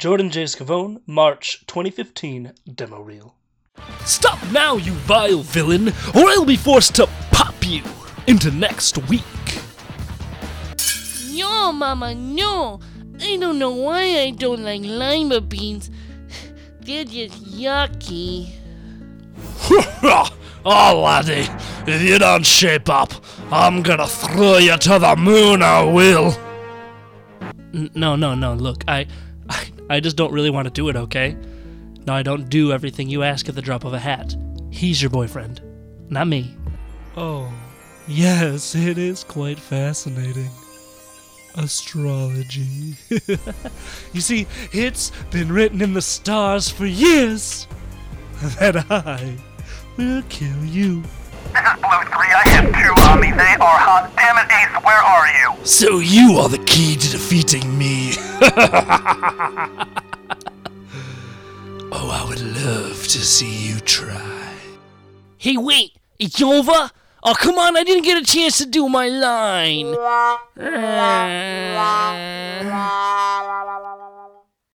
Jordan J. Scavone, March 2015 demo reel. Stop now, you vile villain, or I'll be forced to pop you into next week. No, Mama, no. I don't know why I don't like lima beans. They're just yucky. oh, laddie, if you don't shape up, I'm gonna throw you to the moon, I will. N- no, no, no, look, I, I, I just don't really want to do it, okay? No, I don't do everything you ask at the drop of a hat. He's your boyfriend, not me. Oh, yes, it is quite fascinating. Astrology. you see, it's been written in the stars for years that I will kill you. This is Blue 3. I have two on me. They are hot. Damn it, Ace, where are you? So you are the key to defeating me. oh, I would love to see you try. Hey, wait, it's over? Oh, come on, I didn't get a chance to do my line. Uh,